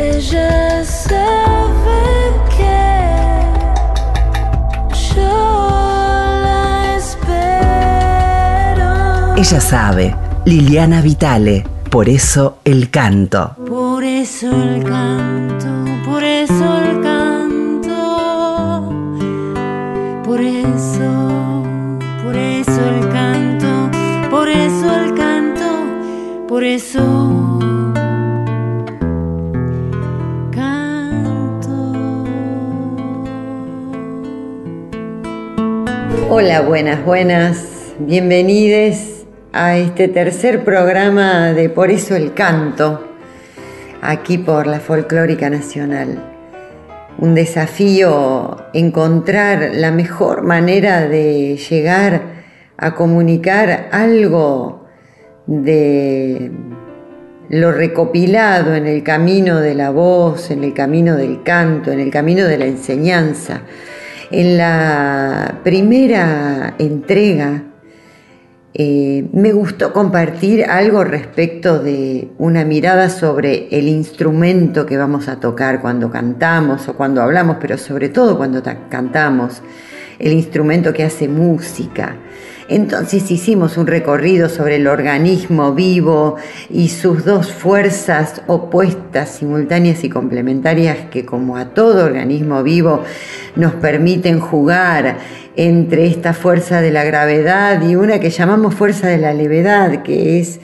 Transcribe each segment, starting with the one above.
Ella sabe que yo la espero. Ella sabe, Liliana Vitale, por eso el canto. Por eso el canto, por eso el canto, por eso, por eso el canto, por eso el canto, por eso Hola, buenas, buenas. Bienvenidos a este tercer programa de Por eso el canto, aquí por la Folclórica Nacional. Un desafío encontrar la mejor manera de llegar a comunicar algo de lo recopilado en el camino de la voz, en el camino del canto, en el camino de la enseñanza. En la primera entrega eh, me gustó compartir algo respecto de una mirada sobre el instrumento que vamos a tocar cuando cantamos o cuando hablamos, pero sobre todo cuando cantamos, el instrumento que hace música. Entonces hicimos un recorrido sobre el organismo vivo y sus dos fuerzas opuestas, simultáneas y complementarias que como a todo organismo vivo nos permiten jugar entre esta fuerza de la gravedad y una que llamamos fuerza de la levedad, que es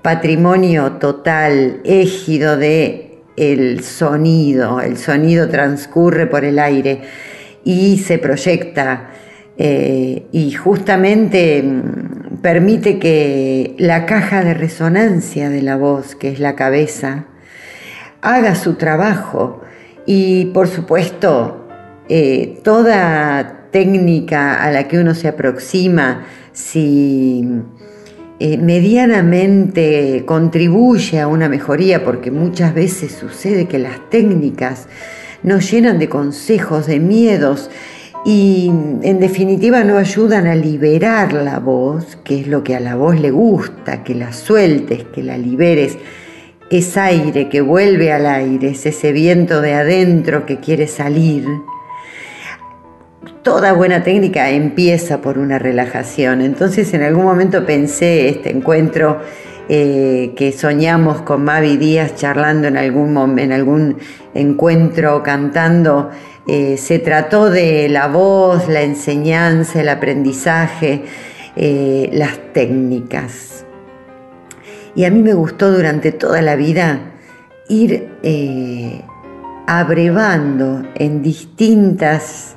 patrimonio total, égido de el sonido. El sonido transcurre por el aire y se proyecta eh, y justamente mm, permite que la caja de resonancia de la voz, que es la cabeza, haga su trabajo. Y por supuesto eh, toda técnica a la que uno se aproxima, si eh, medianamente contribuye a una mejoría, porque muchas veces sucede que las técnicas nos llenan de consejos, de miedos, y en definitiva no ayudan a liberar la voz, que es lo que a la voz le gusta, que la sueltes, que la liberes. Es aire que vuelve al aire, es ese viento de adentro que quiere salir. Toda buena técnica empieza por una relajación. Entonces en algún momento pensé este encuentro eh, que soñamos con Mavi Díaz charlando en algún, en algún encuentro, cantando eh, se trató de la voz, la enseñanza, el aprendizaje, eh, las técnicas. Y a mí me gustó durante toda la vida ir eh, abrevando en distintas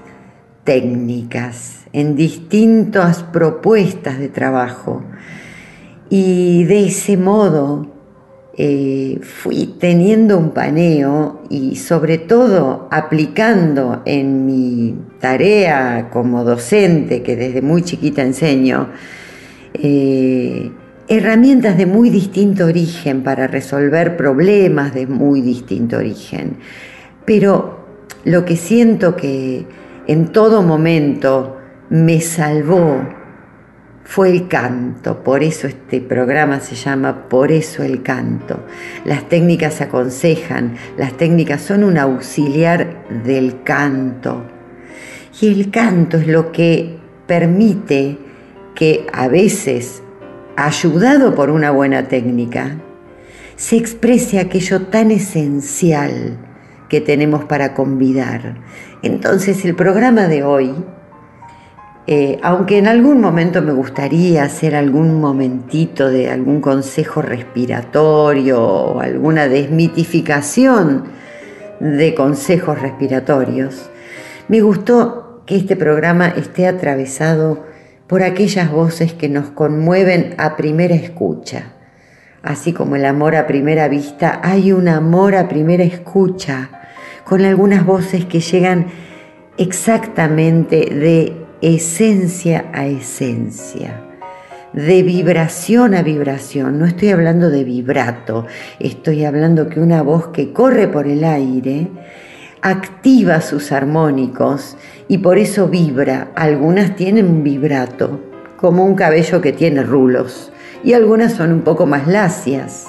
técnicas, en distintas propuestas de trabajo. Y de ese modo eh, fui teniendo un paneo y sobre todo aplicando en mi tarea como docente, que desde muy chiquita enseño, eh, herramientas de muy distinto origen para resolver problemas de muy distinto origen. Pero lo que siento que en todo momento me salvó fue el canto, por eso este programa se llama Por eso el canto. Las técnicas aconsejan, las técnicas son un auxiliar del canto. Y el canto es lo que permite que a veces, ayudado por una buena técnica, se exprese aquello tan esencial que tenemos para convidar. Entonces el programa de hoy eh, aunque en algún momento me gustaría hacer algún momentito de algún consejo respiratorio o alguna desmitificación de consejos respiratorios, me gustó que este programa esté atravesado por aquellas voces que nos conmueven a primera escucha. Así como el amor a primera vista, hay un amor a primera escucha, con algunas voces que llegan exactamente de esencia a esencia, de vibración a vibración. No estoy hablando de vibrato, estoy hablando que una voz que corre por el aire activa sus armónicos y por eso vibra. Algunas tienen vibrato, como un cabello que tiene rulos, y algunas son un poco más lacias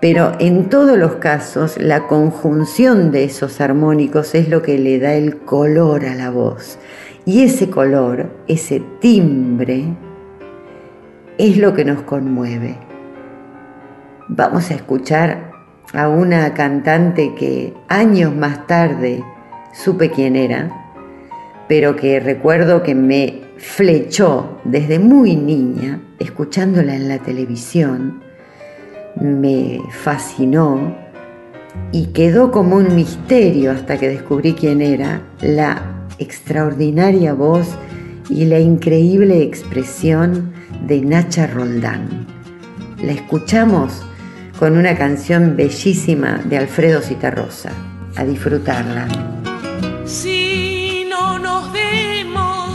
pero en todos los casos la conjunción de esos armónicos es lo que le da el color a la voz. Y ese color, ese timbre, es lo que nos conmueve. Vamos a escuchar a una cantante que años más tarde supe quién era, pero que recuerdo que me flechó desde muy niña, escuchándola en la televisión, me fascinó y quedó como un misterio hasta que descubrí quién era, la extraordinaria voz y la increíble expresión de Nacha Roldán. La escuchamos con una canción bellísima de Alfredo Citarrosa. A disfrutarla. Si no nos vemos,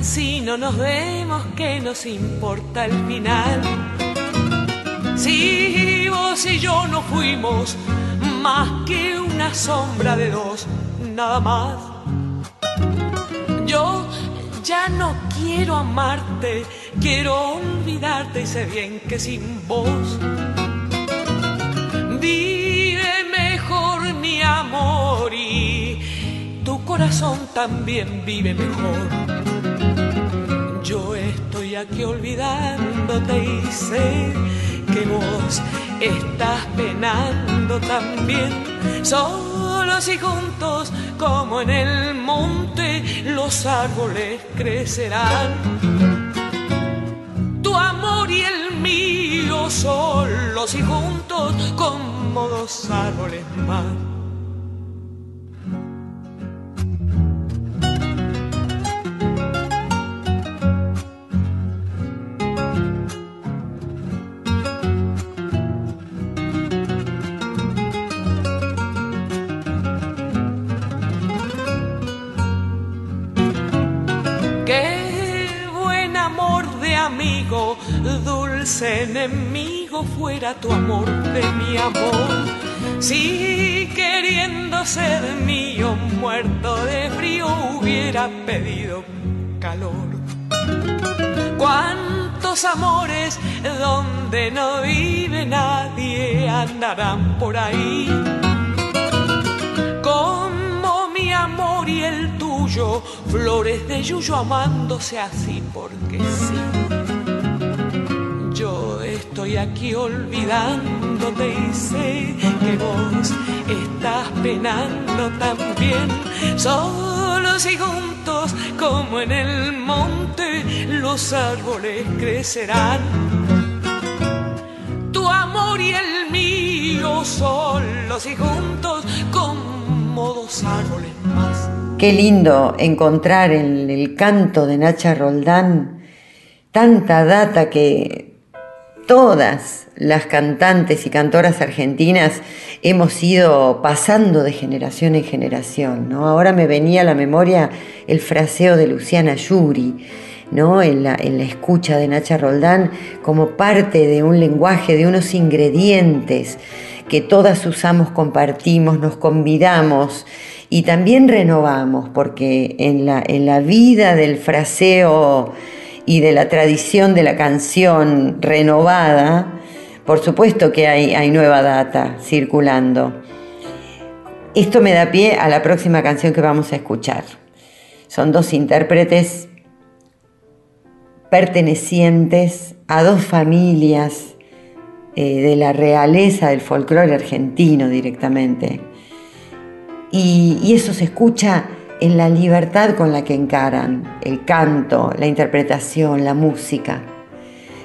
si no nos vemos, ¿qué nos importa el final? Si vos y yo no fuimos más que una sombra de dos, nada más. Yo ya no quiero amarte, quiero olvidarte y sé bien que sin vos vive mejor mi amor y tu corazón también vive mejor. Yo estoy aquí olvidándote y sé que vos estás penando también, y juntos como en el monte los árboles crecerán. Tu amor y el mío solos y juntos como dos árboles más. Fuera tu amor de mi amor. Si queriendo ser mío, muerto de frío, hubiera pedido calor. ¿Cuántos amores donde no vive nadie andarán por ahí? Como mi amor y el tuyo, flores de yuyo amándose así porque sí estoy aquí olvidándote y sé que vos estás penando también. Solos y juntos como en el monte los árboles crecerán. Tu amor y el mío solos y juntos como dos árboles más. Qué lindo encontrar en el canto de Nacha Roldán tanta data que todas las cantantes y cantoras argentinas hemos ido pasando de generación en generación. ¿no? Ahora me venía a la memoria el fraseo de Luciana Yuri, ¿no? en, la, escucha de Nacha Roldán, como parte de un lenguaje, de unos ingredientes que todas usamos, compartimos, nos convidamos y también renovamos, porque en la vida del fraseo y de la tradición de la canción renovada, por supuesto que hay, hay nueva data circulando. Esto me da pie a la próxima canción que vamos a escuchar. Son dos intérpretes pertenecientes a dos familias eh, de la realeza del folclore argentino directamente. Y, y eso se escucha en la libertad con la que encaran el canto, la interpretación, la música.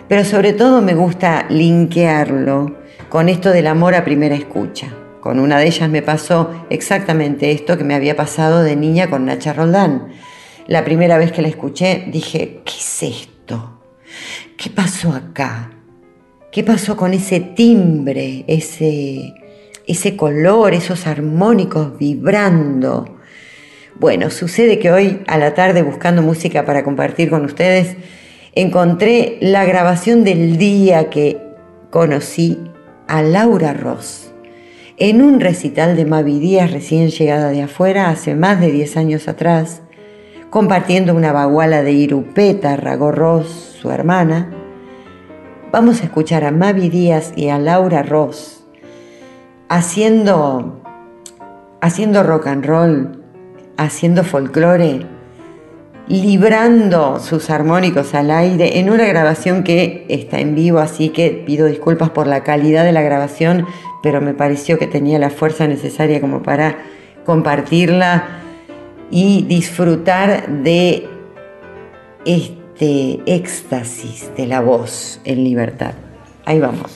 Pero sobre todo me gusta linkearlo con esto del amor a primera escucha. Con una de ellas me pasó exactamente esto que me había pasado de niña con Nacha Roldán. La primera vez que la escuché dije, ¿qué es esto? ¿Qué pasó acá? ¿Qué pasó con ese timbre, ese, ese color, esos armónicos vibrando? Bueno, sucede que hoy a la tarde buscando música para compartir con ustedes, encontré la grabación del día que conocí a Laura Ross en un recital de Mavi Díaz recién llegada de afuera hace más de 10 años atrás, compartiendo una baguala de Irupeta, Ragó Ross, su hermana. Vamos a escuchar a Mavi Díaz y a Laura Ross haciendo, haciendo rock and roll haciendo folclore, librando sus armónicos al aire en una grabación que está en vivo, así que pido disculpas por la calidad de la grabación, pero me pareció que tenía la fuerza necesaria como para compartirla y disfrutar de este éxtasis de la voz en libertad. Ahí vamos.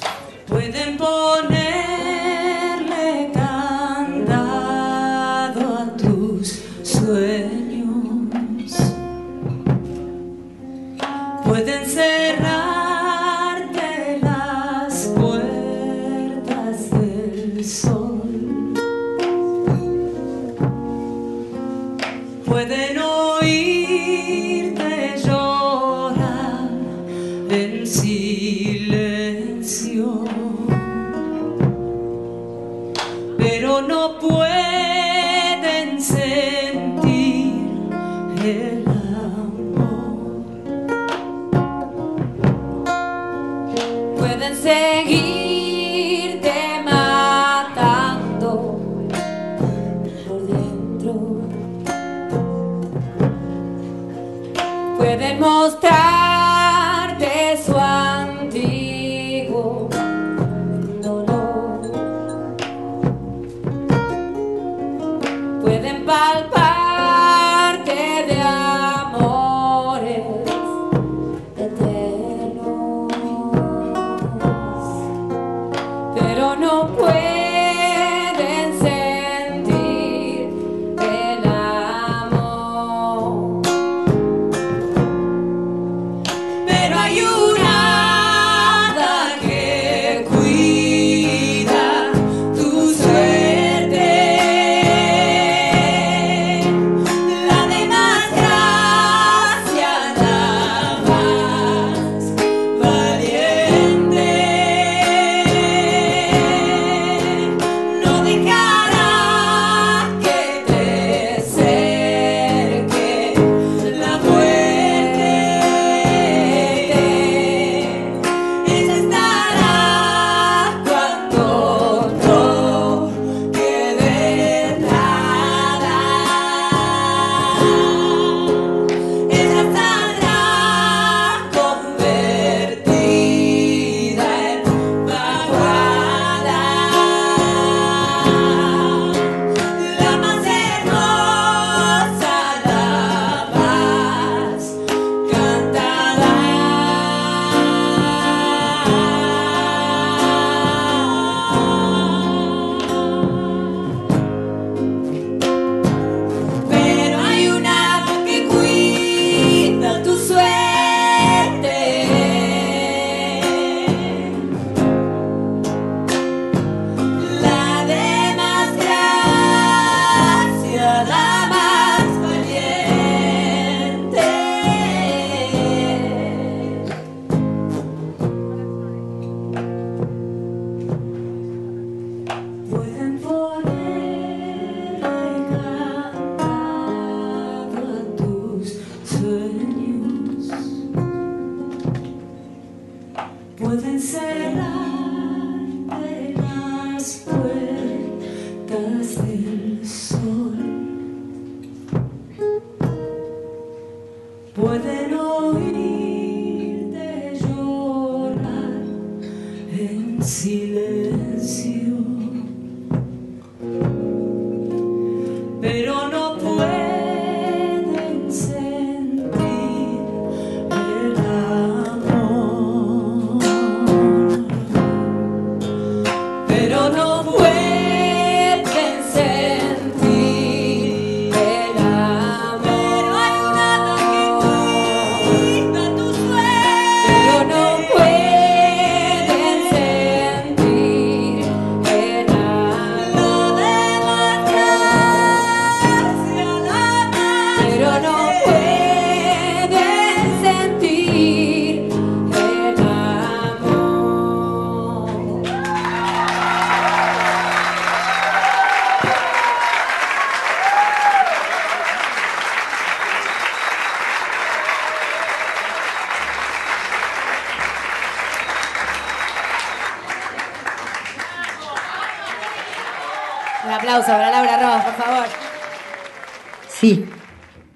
Sí,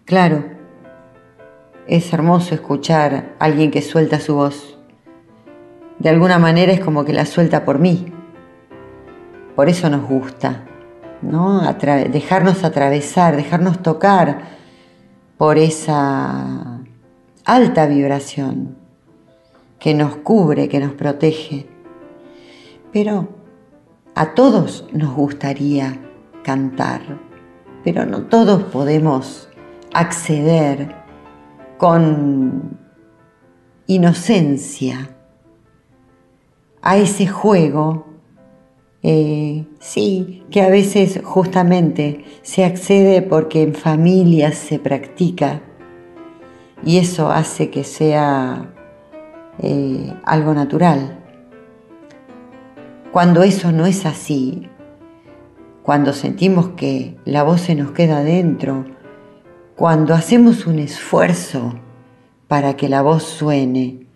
claro. Es hermoso escuchar a alguien que suelta su voz. De alguna manera es como que la suelta por mí. Por eso nos gusta, ¿no? dejarnos atravesar, dejarnos tocar por esa alta vibración que nos cubre, que nos protege. Pero a todos nos gustaría cantar, pero no todos podemos acceder con inocencia a ese juego, eh, sí, que a veces justamente se accede porque en familias se practica y eso hace que sea eh, algo natural. Cuando eso no es así, cuando sentimos que la voz se nos queda dentro, cuando hacemos un esfuerzo para que la voz suene,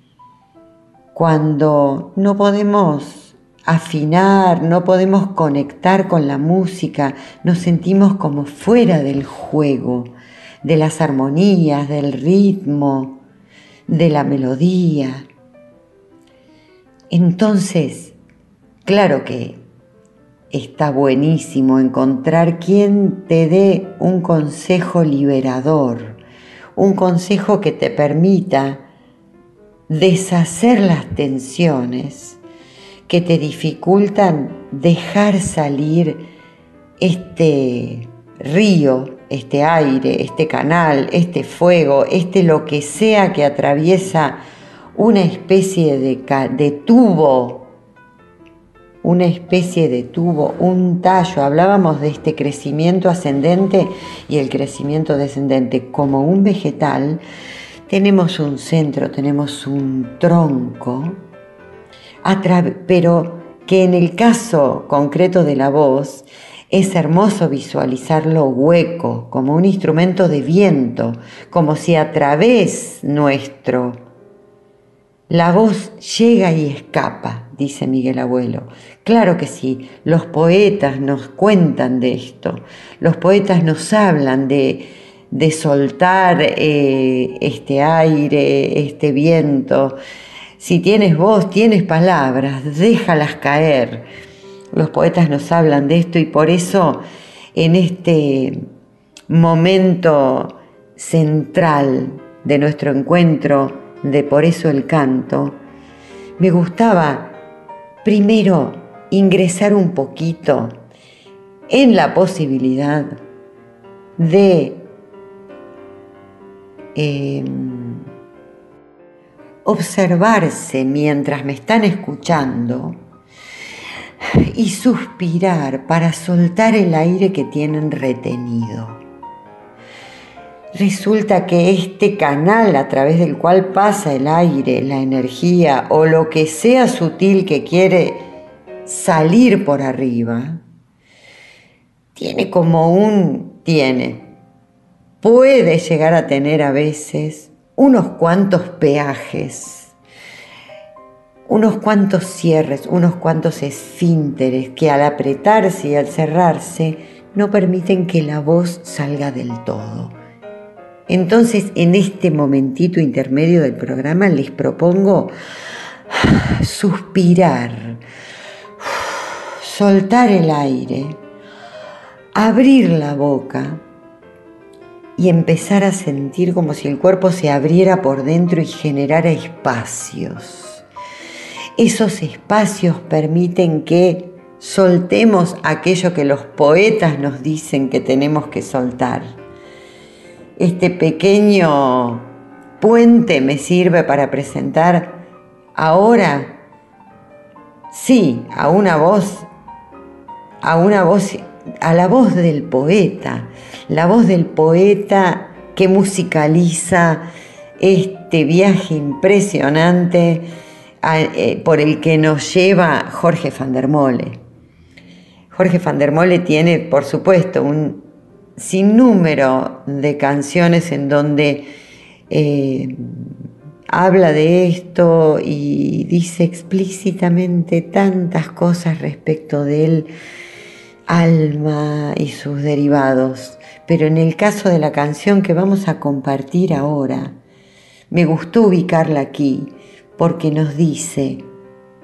cuando no podemos afinar, no podemos conectar con la música, nos sentimos como fuera del juego, de las armonías, del ritmo, de la melodía. Entonces, claro que está buenísimo encontrar quien te dé un consejo liberador, un consejo que te permita deshacer las tensiones que te dificultan dejar salir este río, este aire, este canal, este fuego, este lo que sea que atraviesa una especie de, tubo, una especie de tubo, un tallo. Hablábamos de este crecimiento ascendente y el crecimiento descendente. Como un vegetal, tenemos un centro, tenemos un tronco, pero que en el caso concreto de la voz, es hermoso visualizarlo hueco, como un instrumento de viento, como si a través nuestro la voz llega y escapa, dice Miguel Abuelo. Claro que sí, los poetas nos cuentan de esto, los poetas nos hablan de, soltar eh, este aire, este viento. Si tienes voz, tienes palabras, déjalas caer. Los poetas nos hablan de esto y por eso en este momento central de nuestro encuentro, de Por eso el canto, me gustaba primero ingresar un poquito en la posibilidad de em, observarse mientras me están escuchando y suspirar para soltar el aire que tienen retenido resulta que este canal a través del cual pasa el aire, la energía o lo que sea sutil que quiere salir por arriba, tiene como un, tiene, puede llegar a tener a veces unos cuantos peajes, unos cuantos cierres, unos cuantos esfínteres que al apretarse y al cerrarse no permiten que la voz salga del todo. Entonces, en este momentito intermedio del programa les propongo suspirar, soltar el aire, abrir la boca y empezar a sentir como si el cuerpo se abriera por dentro y generara espacios. Esos espacios permiten que soltemos aquello que los poetas nos dicen que tenemos que soltar este pequeño puente me sirve para presentar ahora, sí, a una voz, a una voz, a la voz del poeta, la voz del poeta que musicaliza este viaje impresionante eh, por el que nos lleva Jorge van der Mole. Jorge van der Mole tiene, por supuesto, un sin número de canciones en donde eh, habla de esto y dice explícitamente tantas cosas respecto de él, alma y sus derivados. Pero en el caso de la canción que vamos a compartir ahora, me gustó ubicarla aquí porque nos dice,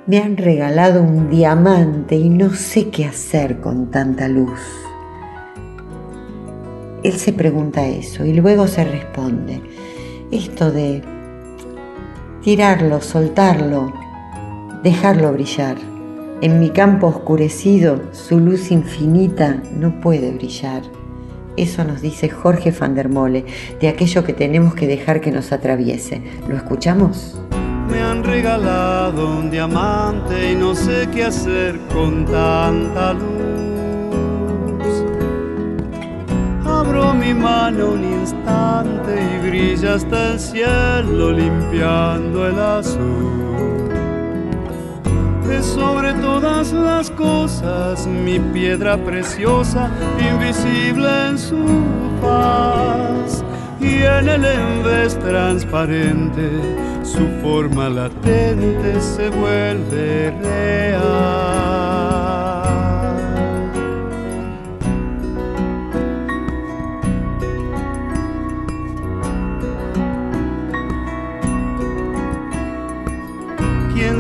me han regalado un diamante y no sé qué hacer con tanta luz. Él se pregunta eso y luego se responde, esto de tirarlo, soltarlo, dejarlo brillar. En mi campo oscurecido, su luz infinita no puede brillar. Eso nos dice Jorge van der Mole, de aquello que tenemos que dejar que nos atraviese. ¿Lo escuchamos? Me han regalado un diamante y no sé qué hacer con tanta luz. Mi mano un instante y brilla hasta el cielo limpiando el azul. Es sobre todas las cosas mi piedra preciosa, invisible en su paz. Y en el envés transparente, su forma latente se vuelve real.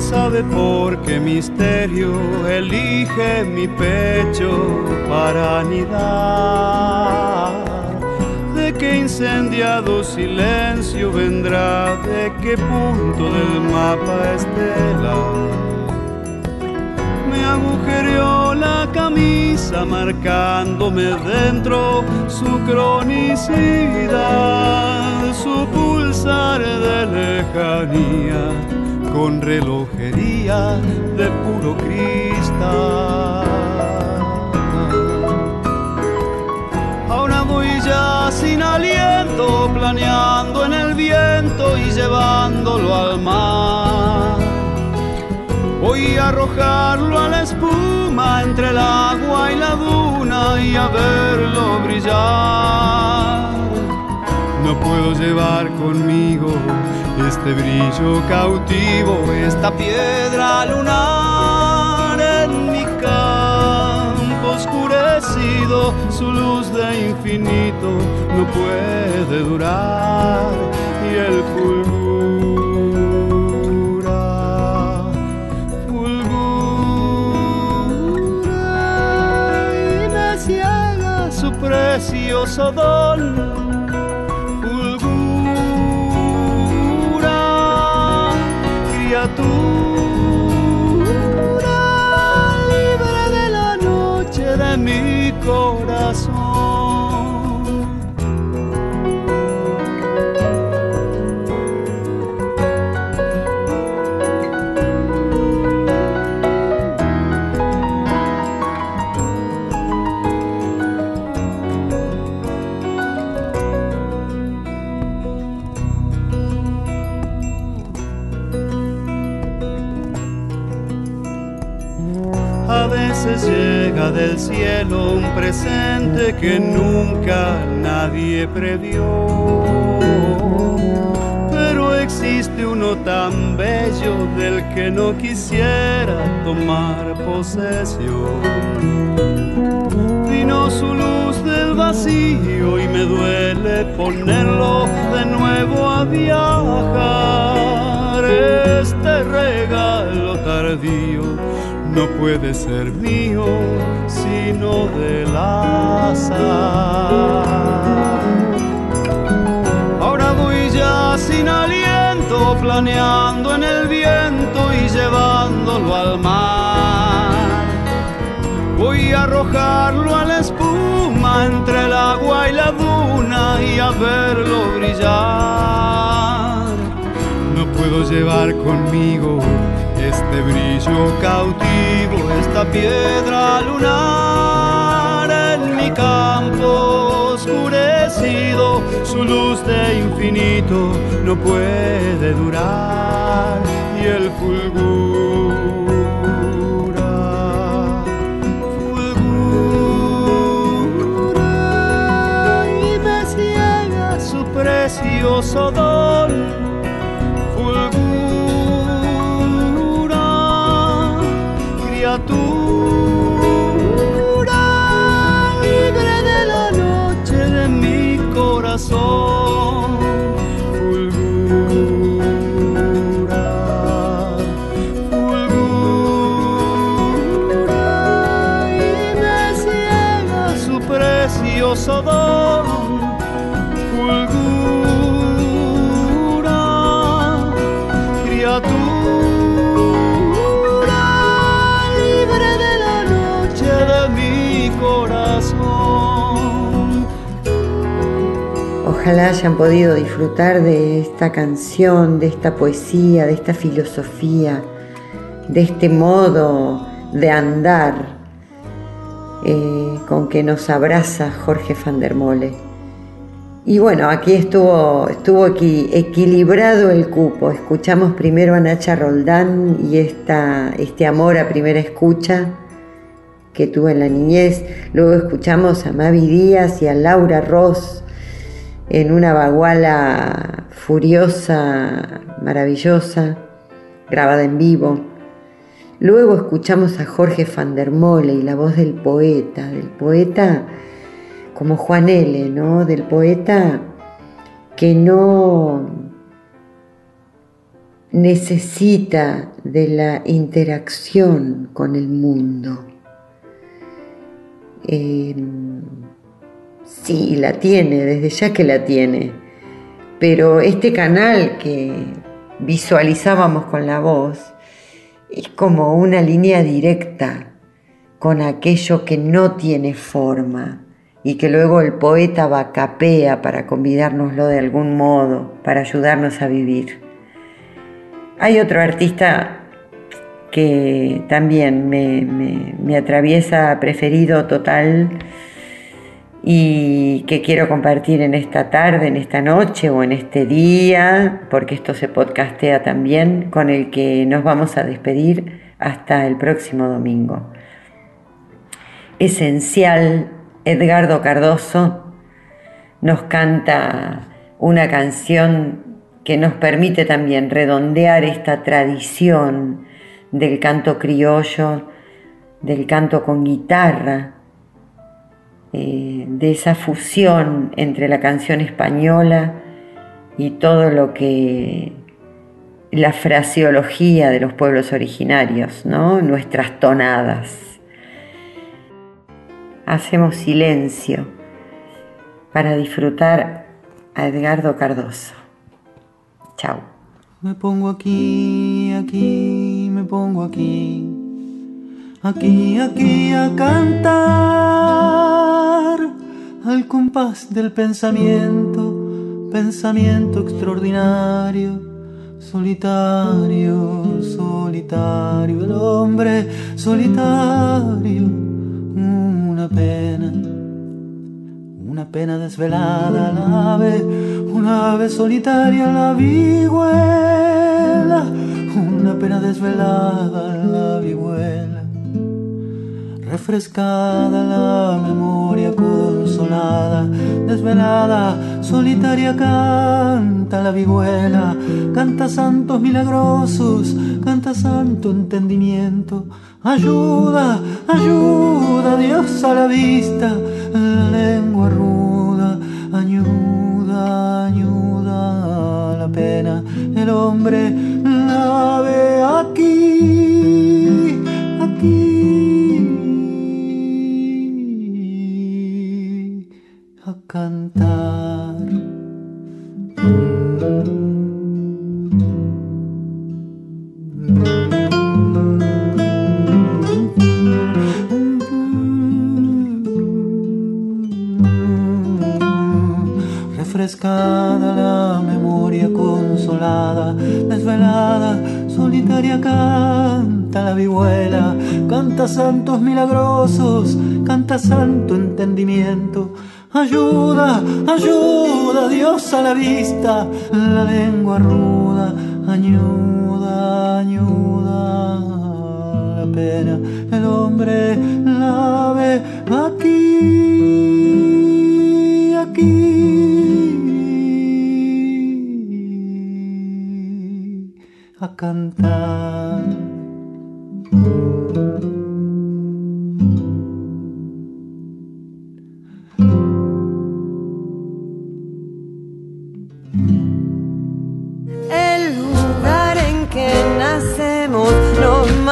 Sabe por qué misterio elige mi pecho para anidar. De qué incendiado silencio vendrá, de qué punto del mapa estelar. Me agujereó la camisa marcándome dentro su cronicidad, su pulsar de lejanía con relojería de puro cristal. Ahora voy ya sin aliento, planeando en el viento y llevándolo al mar. Voy a arrojarlo a la espuma entre el agua y la duna y a verlo brillar. No puedo llevar conmigo este brillo cautivo, esta piedra lunar en mi campo oscurecido, su luz de infinito no puede durar y el fulgura, fulgura y me ciega su precioso don libre de la noche de mi corazón. Llega del cielo un presente que nunca nadie previó. Pero existe uno tan bello del que no quisiera tomar posesión. Vino su luz del vacío y me duele ponerlo de nuevo a viajar. Este regalo tardío no puede ser mío sino del azar. Ahora voy ya sin aliento, planeando en el viento y llevándolo al mar. Voy a arrojarlo a la espuma entre el agua y la duna y a verlo brillar. No puedo llevar conmigo este brillo cautivo, esta piedra lunar en mi campo oscurecido, su luz de infinito no puede durar y el fulgura, fulgura y me ciega su precioso don criatura libre de la noche de mi corazón. Ojalá hayan podido disfrutar de esta canción, de esta poesía, de esta filosofía, de este modo de andar eh, con que nos abraza Jorge van der Mole. Y bueno, aquí estuvo, estuvo aquí equilibrado el cupo. Escuchamos primero a Nacha Roldán y esta, este amor a primera escucha que tuve en la niñez. Luego escuchamos a Mavi Díaz y a Laura Ross en una baguala furiosa, maravillosa, grabada en vivo. Luego escuchamos a Jorge van der Mole y la voz del poeta, del poeta como Juan L., ¿no? Del poeta que no necesita de la interacción con el mundo. Em, sí, la tiene, desde ya que la tiene, pero este canal que visualizábamos con la voz, es como una línea directa con aquello que no tiene forma y que luego el poeta vacapea para convidárnoslo de algún modo, para ayudarnos a vivir. Hay otro artista que también me, me atraviesa preferido total y que quiero compartir en esta tarde, en esta noche o en este día, porque esto se podcastea también, con el que nos vamos a despedir hasta el próximo domingo. Esencial, Edgardo Cardoso nos canta una canción que nos permite también redondear esta tradición del canto criollo, del canto con guitarra, eh, de esa fusión entre la canción española y todo lo que la fraseología de los pueblos originarios, ¿no? nuestras tonadas. Hacemos silencio para disfrutar a Edgardo Cardoso. Chao. Me pongo aquí, aquí, me pongo aquí aquí, aquí a cantar al compás del pensamiento, pensamiento extraordinario, solitario, solitario, el hombre solitario, una pena. Una pena desvelada la ave, una ave solitaria la vihuela, una pena desvelada la vihuela refrescada la memoria consolada, desvelada, solitaria canta la vihuela, canta santos milagrosos, canta santo entendimiento, ayuda, ayuda, Dios a la vista, la lengua ruda, ayuda, ayuda, la pena, el hombre la ve aquí, aquí. Cantar. Refrescada la memoria consolada, desvelada, solitaria canta la vihuela, canta santos milagrosos, canta santo entendimiento Ayuda, ayuda, Dios a la vista, la lengua ruda, ayuda, ayuda, la pena, el hombre la ve aquí, aquí, a cantar.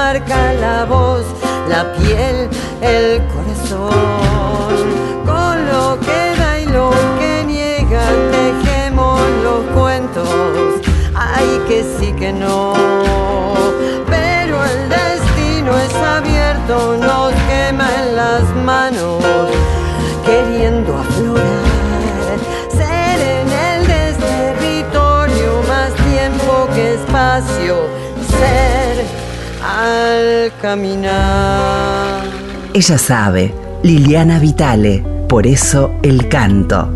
marca la voz, la piel, el corazón. Con lo que da y lo que niega, tejemos los cuentos. Ay, que sí que no. caminar. Ella sabe, Liliana Vitale, por eso el canto.